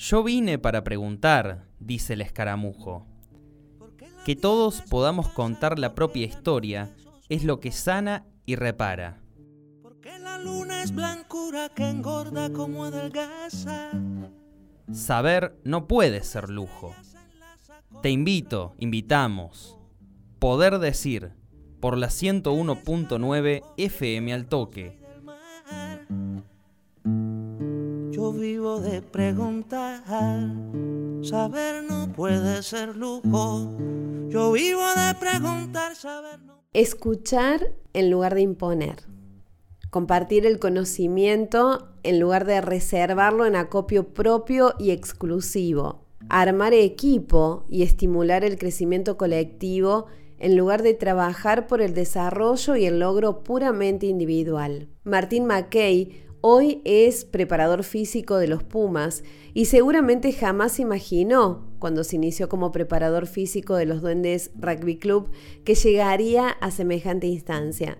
Yo vine para preguntar, dice el escaramujo. Que todos podamos contar la propia historia es lo que sana y repara. Porque la luna es blancura que engorda como adelgaza. Saber no puede ser lujo. Te invito, invitamos. Poder decir, por la 101.9 FM al toque. Vivo de preguntar, saber no puede ser lujo. Yo vivo de preguntar, saber no. Escuchar en lugar de imponer. Compartir el conocimiento en lugar de reservarlo en acopio propio y exclusivo. Armar equipo y estimular el crecimiento colectivo en lugar de trabajar por el desarrollo y el logro puramente individual. Martín McKay hoy es preparador físico de los Pumas y seguramente jamás imaginó, cuando se inició como preparador físico de los Duendes Rugby Club, que llegaría a semejante instancia.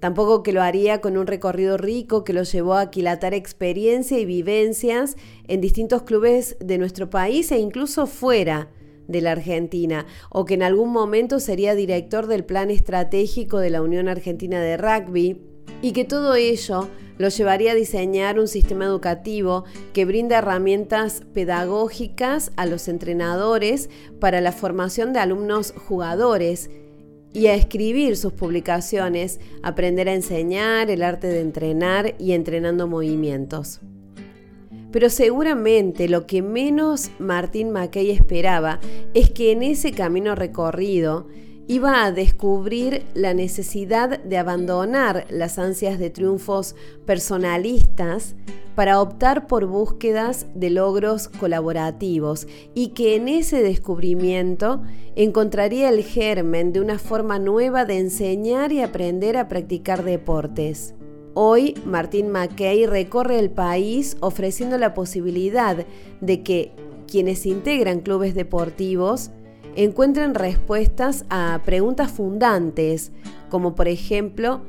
Tampoco que lo haría con un recorrido rico que lo llevó a aquilatar experiencia y vivencias en distintos clubes de nuestro país e incluso fuera de la Argentina, o que en algún momento sería director del plan estratégico de la Unión Argentina de Rugby, y que todo ello lo llevaría a diseñar un sistema educativo que brinda herramientas pedagógicas a los entrenadores para la formación de alumnos jugadores y a escribir sus publicaciones, aprender a enseñar, el arte de entrenar y entrenando movimientos. Pero seguramente lo que menos Martín Mackay esperaba es que en ese camino recorrido iba a descubrir la necesidad de abandonar las ansias de triunfos personalistas para optar por búsquedas de logros colaborativos y que en ese descubrimiento encontraría el germen de una forma nueva de enseñar y aprender a practicar deportes. Hoy Martín McKay recorre el país ofreciendo la posibilidad de que quienes integran clubes deportivos encuentren respuestas a preguntas fundantes, como por ejemplo,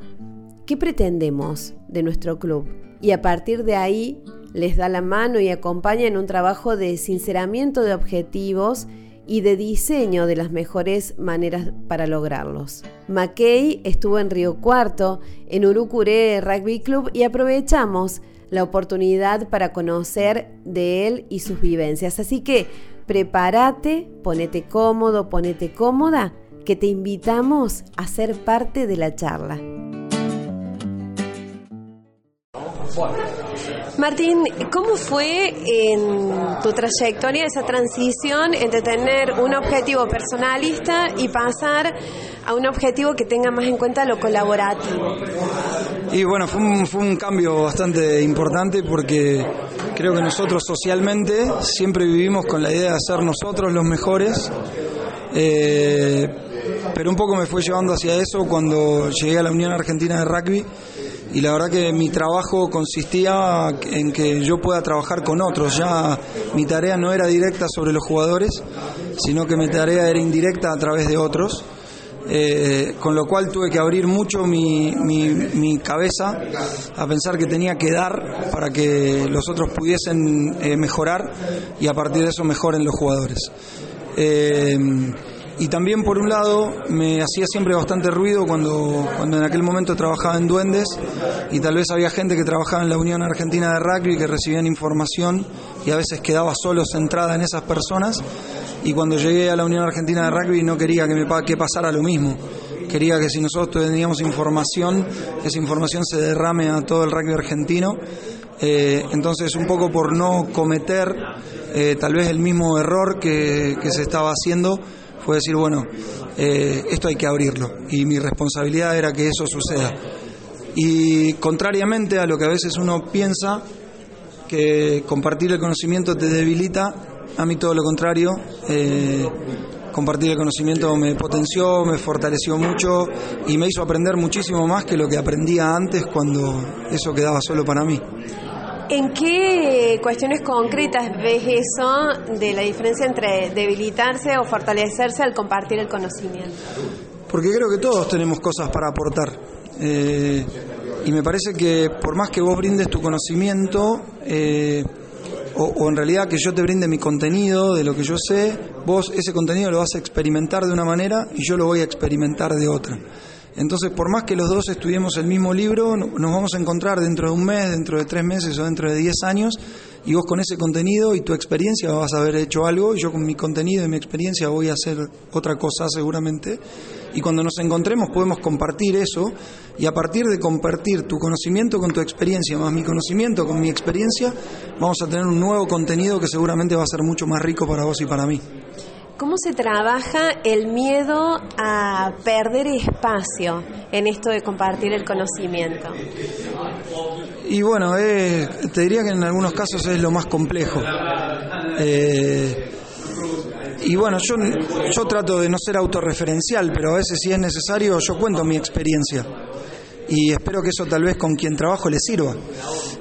¿qué pretendemos de nuestro club? Y a partir de ahí les da la mano y acompaña en un trabajo de sinceramiento de objetivos y de diseño de las mejores maneras para lograrlos. McKay estuvo en Río Cuarto, en Urucuré Rugby Club y aprovechamos la oportunidad para conocer de él y sus vivencias. Así que prepárate, ponete cómodo, ponete cómoda, que te invitamos a ser parte de la charla. Martín, ¿cómo fue en tu trayectoria esa transición entre tener un objetivo personalista y pasar a un objetivo que tenga más en cuenta lo colaborativo? Y bueno, fue un, fue un cambio bastante importante porque creo que nosotros socialmente siempre vivimos con la idea de ser nosotros los mejores. Eh, pero un poco me fue llevando hacia eso cuando llegué a la Unión Argentina de Rugby y la verdad que mi trabajo consistía en que yo pueda trabajar con otros. Ya mi tarea no era directa sobre los jugadores, sino que mi tarea era indirecta a través de otros. Eh, con lo cual tuve que abrir mucho mi, cabeza a pensar que tenía que dar para que los otros pudiesen eh, mejorar y a partir de eso mejoren los jugadores. Eh, y también por un lado me hacía siempre bastante ruido cuando, cuando en aquel momento trabajaba en Duendes y tal vez había gente que trabajaba en la Unión Argentina de Rugby que recibían información y a veces quedaba solo centrada en esas personas y cuando llegué a la Unión Argentina de Rugby no quería que me pasara lo mismo. Quería que si nosotros teníamos información, esa información se derrame a todo el rugby argentino. Eh, entonces, un poco por no cometer eh, tal vez el mismo error que, que se estaba haciendo, fue decir, bueno, eh, esto hay que abrirlo y mi responsabilidad era que eso suceda. Y contrariamente a lo que a veces uno piensa, que compartir el conocimiento te debilita, a mí todo lo contrario, eh, compartir el conocimiento me potenció, me fortaleció mucho y me hizo aprender muchísimo más que lo que aprendía antes cuando eso quedaba solo para mí. ¿En qué cuestiones concretas ves eso de la diferencia entre debilitarse o fortalecerse al compartir el conocimiento? Porque creo que todos tenemos cosas para aportar. Eh, y me parece que por más que vos brindes tu conocimiento, eh, o, en realidad que yo te brinde mi contenido de lo que yo sé, vos ese contenido lo vas a experimentar de una manera y yo lo voy a experimentar de otra. Entonces, por más que los dos estudiemos el mismo libro, nos vamos a encontrar dentro de un mes, dentro de tres meses o dentro de diez años, y vos con ese contenido y tu experiencia vas a haber hecho algo, y yo con mi contenido y mi experiencia voy a hacer otra cosa seguramente, y cuando nos encontremos podemos compartir eso, y a partir de compartir tu conocimiento con tu experiencia, más mi conocimiento con mi experiencia, vamos a tener un nuevo contenido que seguramente va a ser mucho más rico para vos y para mí. ¿Cómo se trabaja el miedo a perder espacio en esto de compartir el conocimiento? Y bueno, te diría que en algunos casos es lo más complejo. Eh, y bueno, yo, yo trato de no ser autorreferencial, pero a veces si es necesario yo cuento mi experiencia. Y espero que eso tal vez con quien trabajo le sirva.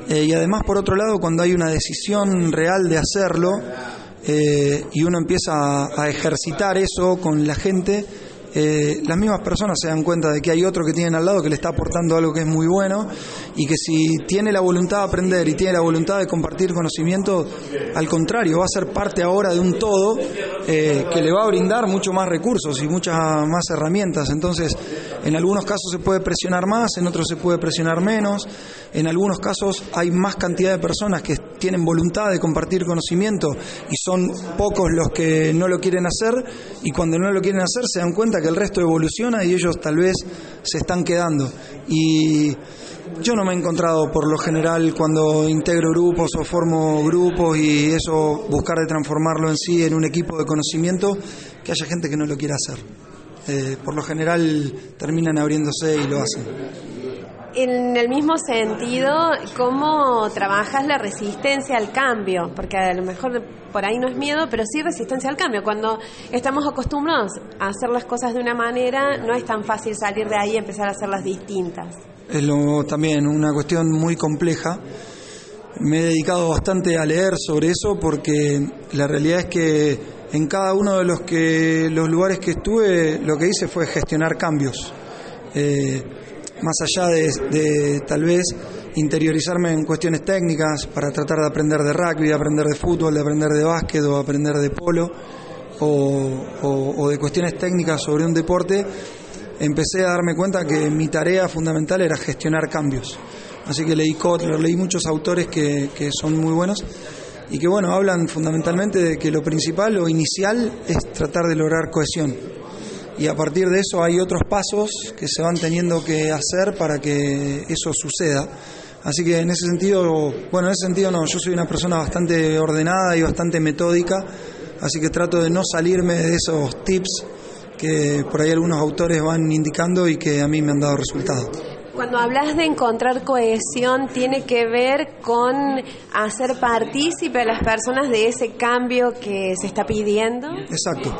Eh, y además, por otro lado, cuando hay una decisión real de hacerlo, eh, y uno empieza a, ejercitar eso con la gente, eh, las mismas personas se dan cuenta de que hay otro que tienen al lado que le está aportando algo que es muy bueno y que si tiene la voluntad de aprender y tiene la voluntad de compartir conocimiento, al contrario, va a ser parte ahora de un todo eh, que le va a brindar mucho más recursos y muchas más herramientas. Entonces, en algunos casos se puede presionar más, en otros se puede presionar menos, en algunos casos hay más cantidad de personas que tienen voluntad de compartir conocimiento y son pocos los que no lo quieren hacer y cuando no lo quieren hacer se dan cuenta que el resto evoluciona y ellos tal vez se están quedando. Y yo no me he encontrado por lo general cuando integro grupos o formo grupos y eso buscar de transformarlo en sí en un equipo de conocimiento que haya gente que no lo quiera hacer. Eh, por lo general terminan abriéndose y lo hacen. En el mismo sentido, ¿cómo trabajas la resistencia al cambio? Porque a lo mejor por ahí no es miedo, pero sí resistencia al cambio. Cuando estamos acostumbrados a hacer las cosas de una manera, no es tan fácil salir de ahí y empezar a hacerlas distintas. Es lo, también una cuestión muy compleja. Me he dedicado bastante a leer sobre eso porque la realidad es que en cada uno de los, que, los lugares que estuve lo que hice fue gestionar cambios. Eh, más allá de, tal vez interiorizarme en cuestiones técnicas para tratar de aprender de rugby, de aprender de fútbol, de aprender de básquet o aprender de polo o, de cuestiones técnicas sobre un deporte, empecé a darme cuenta que mi tarea fundamental era gestionar cambios. Así que leí Kotler, leí muchos autores que son muy buenos y que bueno, hablan fundamentalmente de que lo principal o inicial es tratar de lograr cohesión y a partir de eso hay otros pasos que se van teniendo que hacer para que eso suceda. Así que en ese sentido, bueno, en ese sentido no, yo soy una persona bastante ordenada y bastante metódica, así que trato de no salirme de esos tips que por ahí algunos autores van indicando y que a mí me han dado resultados. Cuando hablas de encontrar cohesión, tiene que ver con hacer partícipe a las personas de ese cambio que se está pidiendo. Exacto.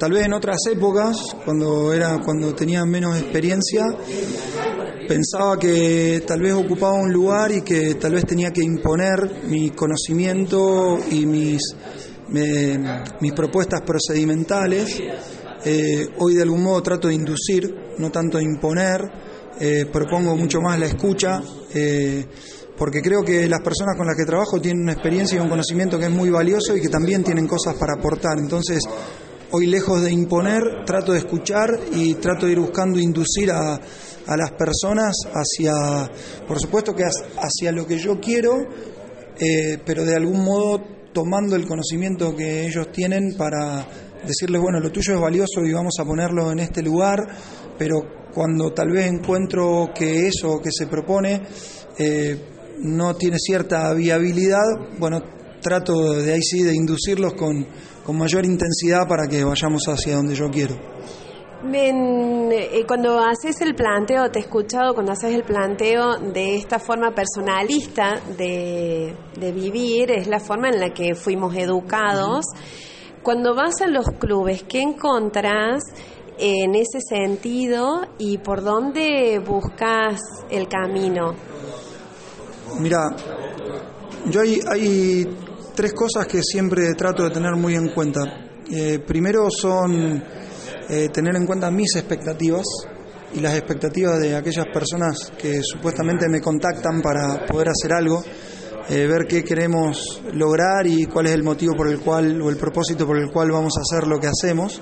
Tal vez en otras épocas, cuando era cuando tenía menos experiencia, pensaba que tal vez ocupaba un lugar y que tal vez tenía que imponer mi conocimiento y mis, mis propuestas procedimentales. Eh, hoy de algún modo trato de inducir, no tanto de imponer, eh, propongo mucho más la escucha. Eh, porque creo que las personas con las que trabajo tienen una experiencia y un conocimiento que es muy valioso y que también tienen cosas para aportar. Entonces, Hoy lejos de imponer, trato de escuchar y trato de ir buscando inducir a, las personas hacia, por supuesto que hacia lo que yo quiero, eh, pero de algún modo tomando el conocimiento que ellos tienen para decirles, bueno, lo tuyo es valioso y vamos a ponerlo en este lugar, pero cuando tal vez encuentro que eso que se propone eh, no tiene cierta viabilidad, bueno, trato de ahí sí de inducirlos con con mayor intensidad para que vayamos hacia donde yo quiero. Eh, cuando haces el planteo, te he escuchado cuando haces el planteo de esta forma personalista de, vivir, es la forma en la que fuimos educados. Cuando vas a los clubes, ¿qué encontrás en ese sentido y por dónde buscas el camino? Mira, yo hay, hay tres cosas que siempre trato de tener muy en cuenta. Eh, primero son eh, tener en cuenta mis expectativas y las expectativas de aquellas personas que supuestamente me contactan para poder hacer algo. Eh, ver qué queremos lograr y cuál es el motivo por el cual o el propósito por el cual vamos a hacer lo que hacemos.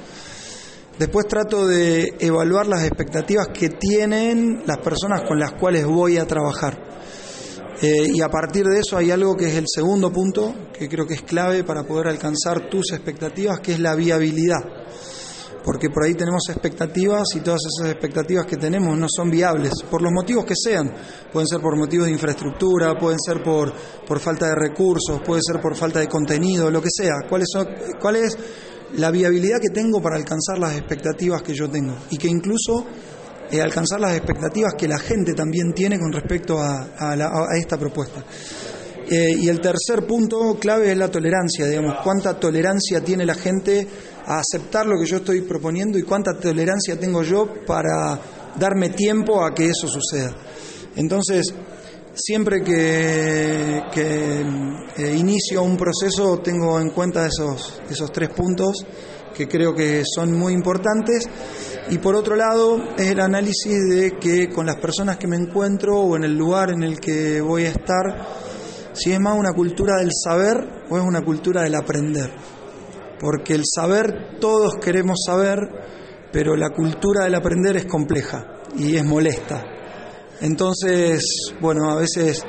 Después trato de evaluar las expectativas que tienen las personas con las cuales voy a trabajar. Eh, y a partir de eso hay algo que es el segundo punto, que creo que es clave para poder alcanzar tus expectativas, que es la viabilidad. Porque por ahí tenemos expectativas y todas esas expectativas que tenemos no son viables, por los motivos que sean. Pueden ser por motivos de infraestructura, pueden ser por, por falta de recursos, puede ser por falta de contenido, lo que sea. ¿Cuál es, cuál es la viabilidad que tengo para alcanzar las expectativas que yo tengo? Y que incluso eh, alcanzar las expectativas que la gente también tiene con respecto a, esta propuesta. Eh, y el tercer punto clave es la tolerancia, digamos, cuánta tolerancia tiene la gente aceptar lo que yo estoy proponiendo y cuánta tolerancia tengo yo para darme tiempo a que eso suceda. Entonces, siempre que, eh, inicio un proceso tengo en cuenta esos, esos tres puntos que creo que son muy importantes y por otro lado, es el análisis de que con las personas que me encuentro o en el lugar en el que voy a estar, si es más una cultura del saber o es una cultura del aprender. Porque el saber todos queremos saber, pero la cultura del aprender es compleja y es molesta. Entonces, bueno, a veces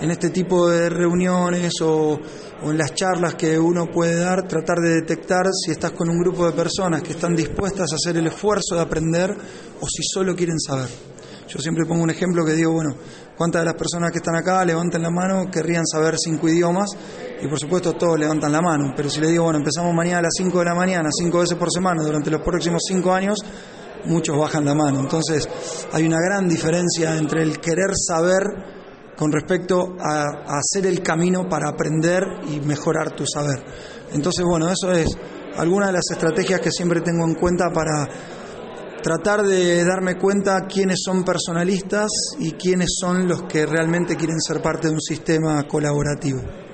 en este tipo de reuniones o, en las charlas que uno puede dar, tratar de detectar si estás con un grupo de personas que están dispuestas a hacer el esfuerzo de aprender o si solo quieren saber. Yo siempre pongo un ejemplo que digo, bueno, ¿cuántas de las personas que están acá levanten la mano querrían saber cinco idiomas? Y por supuesto todos levantan la mano, pero si le digo, bueno, empezamos mañana a las 5 de la mañana, cinco veces por semana durante los próximos cinco años, muchos bajan la mano. Entonces hay una gran diferencia entre el querer saber con respecto a, hacer el camino para aprender y mejorar tu saber. Entonces, bueno, eso es alguna de las estrategias que siempre tengo en cuenta para tratar de darme cuenta quiénes son personalistas y quiénes son los que realmente quieren ser parte de un sistema colaborativo.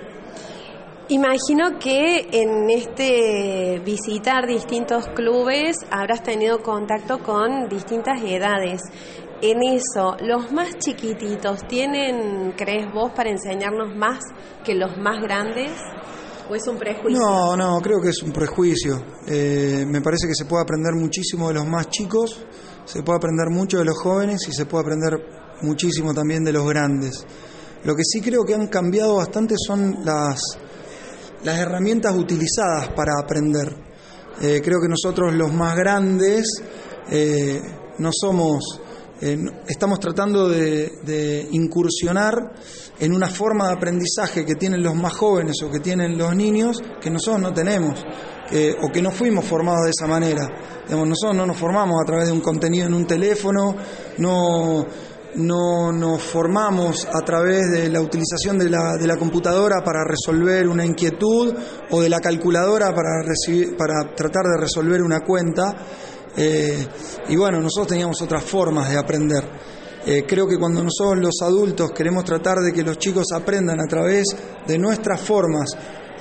Imagino que en este visitar distintos clubes habrás tenido contacto con distintas edades en eso, ¿los más chiquititos tienen, crees vos, para enseñarnos más que los más grandes? ¿O es un prejuicio? No, no, creo que es un prejuicio. Eh, me parece que se puede aprender muchísimo de los más chicos, se puede aprender mucho de los jóvenes y se puede aprender muchísimo también de los grandes. Lo que sí creo que han cambiado bastante son las, las herramientas utilizadas para aprender. Eh, creo que nosotros los más grandes eh, no somos eh, estamos tratando de, incursionar en una forma de aprendizaje que tienen los más jóvenes o que tienen los niños que nosotros no tenemos o que no fuimos formados de esa manera. nosotros no nos formamos a través de un contenido en un teléfono, no, no nos formamos a través de la utilización de la, de la computadora para resolver una inquietud o de la calculadora para, recibir, para tratar de resolver una cuenta. Eh, y bueno, nosotros teníamos otras formas de aprender. Eh, creo que cuando nosotros los adultos queremos tratar de que los chicos aprendan a través de nuestras formas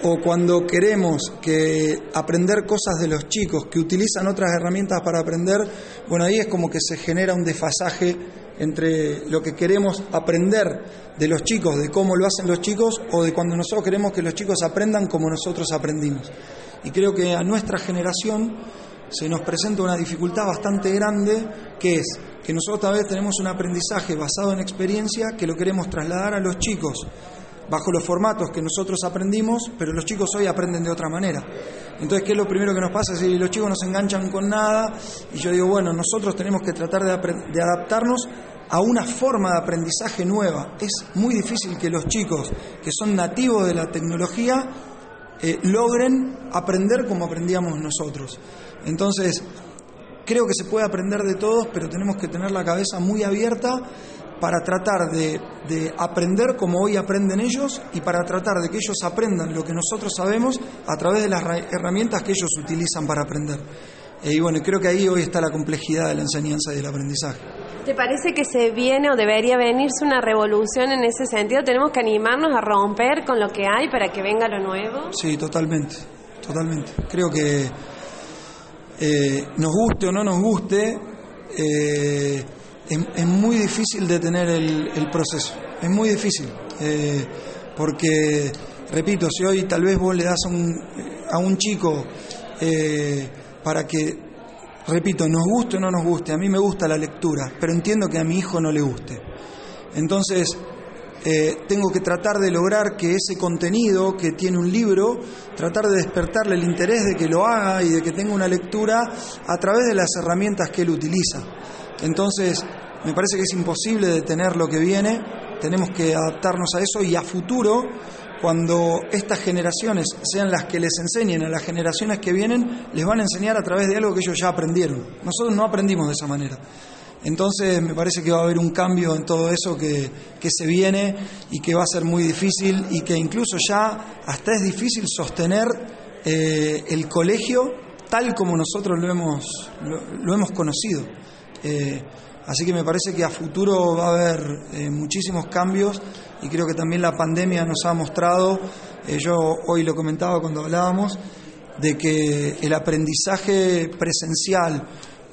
o cuando queremos que aprender cosas de los chicos que utilizan otras herramientas para aprender, bueno, ahí es como que se genera un desfasaje entre lo que queremos aprender de los chicos, de cómo lo hacen los chicos, o de cuando nosotros queremos que los chicos aprendan como nosotros aprendimos. Y creo que a nuestra generación se nos presenta una dificultad bastante grande, que es que nosotros tal vez tenemos un aprendizaje basado en experiencia que lo queremos trasladar a los chicos bajo los formatos que nosotros aprendimos, pero los chicos hoy aprenden de otra manera. Entonces, ¿qué es lo primero que nos pasa? Si los chicos no se enganchan con nada, y yo digo, bueno, nosotros tenemos que tratar de, de adaptarnos a una forma de aprendizaje nueva. Es muy difícil que los chicos que son nativos de la tecnología eh, logren aprender como aprendíamos nosotros. Entonces, creo que se puede aprender de todos, pero tenemos que tener la cabeza muy abierta para tratar de, aprender como hoy aprenden ellos y para tratar de que ellos aprendan lo que nosotros sabemos a través de las herramientas que ellos utilizan para aprender. Eh, y bueno, creo que ahí hoy está la complejidad de la enseñanza y del aprendizaje. ¿Te parece que se viene o debería venirse una revolución en ese sentido? ¿Tenemos que animarnos a romper con lo que hay para que venga lo nuevo? Sí, totalmente, totalmente. Creo que eh, nos guste o no nos guste, eh, es, muy difícil detener el, el, proceso, es muy difícil. Eh, Porque, repito, si hoy tal vez vos le das un, a un chico eh, para que, repito, nos guste o no nos guste, a mí me gusta la lectura, pero entiendo que a mi hijo no le guste. Entonces, eh, tengo que tratar de lograr que ese contenido que tiene un libro, tratar de despertarle el interés de que lo haga y de que tenga una lectura a través de las herramientas que él utiliza. Entonces, me parece que es imposible detener lo que viene, tenemos que adaptarnos a eso y a futuro, cuando estas generaciones sean las que les enseñen a las generaciones que vienen, les van a enseñar a través de algo que ellos ya aprendieron. Nosotros no aprendimos de esa manera. Entonces me parece que va a haber un cambio en todo eso que, se viene y que va a ser muy difícil y que incluso ya hasta es difícil sostener eh, el colegio tal como nosotros lo hemos, lo, hemos conocido. Eh, así que me parece que a futuro va a haber eh, muchísimos cambios y creo que también la pandemia nos ha mostrado, yo hoy lo comentaba cuando hablábamos, de que el aprendizaje presencial,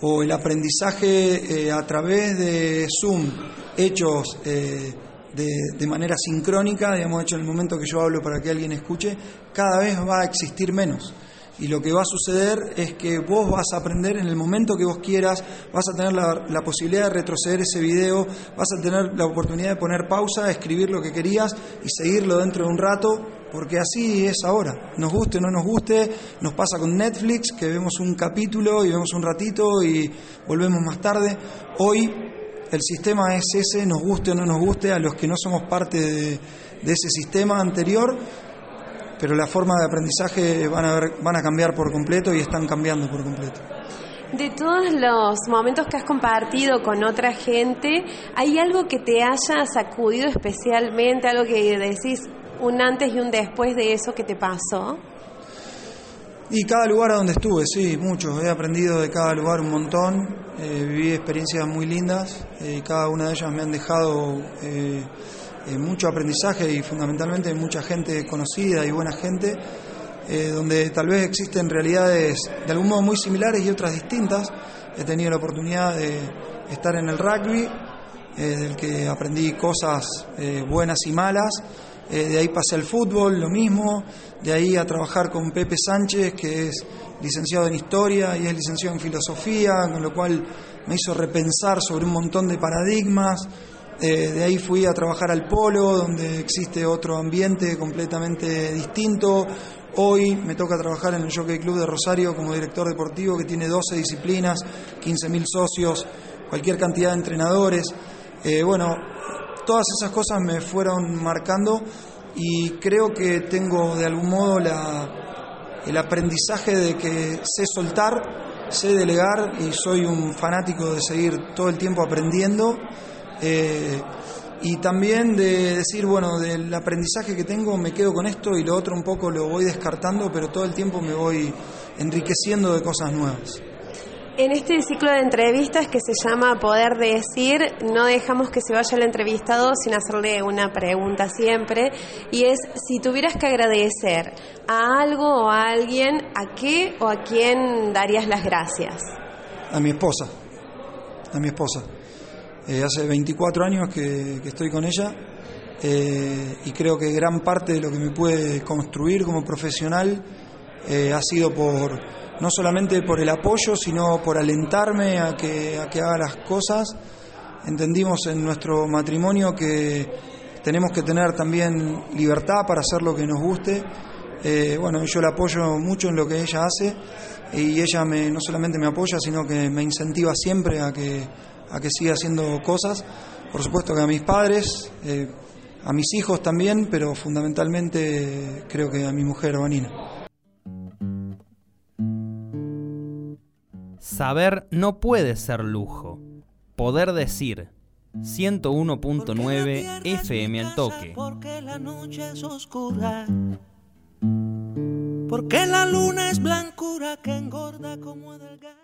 o el aprendizaje eh, a través de Zoom, hechos eh, de, de, manera sincrónica, digamos, hecho en el momento que yo hablo para que alguien escuche, cada vez va a existir menos. Y lo que va a suceder es que vos vas a aprender en el momento que vos quieras, vas a tener la, posibilidad de retroceder ese video, vas a tener la oportunidad de poner pausa, escribir lo que querías y seguirlo dentro de un rato porque así es ahora. Nos guste o no nos guste, nos pasa con Netflix, que vemos un capítulo y vemos un ratito y volvemos más tarde. Hoy el sistema es ese, nos guste o no nos guste, a los que no somos parte de, ese sistema anterior, pero la forma de aprendizaje van a, ver, van a cambiar por completo y están cambiando por completo. De todos los momentos que has compartido con otra gente, ¿hay algo que te haya sacudido especialmente, algo que decís, un antes y un después de eso que te pasó? Y cada lugar a donde estuve, sí, mucho. He aprendido de cada lugar un montón. Eh, viví experiencias muy lindas eh, y cada una de ellas me han dejado eh, mucho aprendizaje y fundamentalmente mucha gente conocida y buena gente, donde tal vez existen realidades de algún modo muy similares y otras distintas. He tenido la oportunidad de estar en el rugby, del que aprendí cosas buenas y malas eh, de ahí pasé al fútbol, lo mismo, de ahí a trabajar con Pepe Sánchez, que es licenciado en historia y es licenciado en filosofía, con lo cual me hizo repensar sobre un montón de paradigmas. Eh, de ahí fui a trabajar al Polo, donde existe otro ambiente completamente distinto. Hoy me toca trabajar en el Jockey Club de Rosario como director deportivo, que tiene 12 disciplinas, 15.000 socios, cualquier cantidad de entrenadores. Eh, bueno, todas esas cosas me fueron marcando y creo que tengo de algún modo la, el aprendizaje de que sé soltar, sé delegar y soy un fanático de seguir todo el tiempo aprendiendo. Eh, y también de decir, bueno, del aprendizaje que tengo me quedo con esto y lo otro un poco lo voy descartando, pero todo el tiempo me voy enriqueciendo de cosas nuevas. En este ciclo de entrevistas que se llama Poder Decir, no dejamos que se vaya el entrevistado sin hacerle una pregunta siempre, y es si tuvieras que agradecer a algo o a alguien, ¿a qué o a quién darías las gracias? A mi esposa, a mi esposa. Eh, hace 24 años que, estoy con ella eh, y creo que gran parte de lo que me puede construir como profesional eh, ha sido por no solamente por el apoyo, sino por alentarme a que, a que haga las cosas. Entendimos en nuestro matrimonio que tenemos que tener también libertad para hacer lo que nos guste. Bueno, yo la apoyo mucho en lo que ella hace y ella me, no solamente me apoya, sino que me incentiva siempre a que, a que siga haciendo cosas. Por supuesto que a mis padres, eh, a mis hijos también, pero fundamentalmente creo que a mi mujer, Vanina. Saber no puede ser lujo. Poder decir 101.9 FM al toque. Porque la noche es oscura. Porque la luna es blancura que engorda como adelgaza.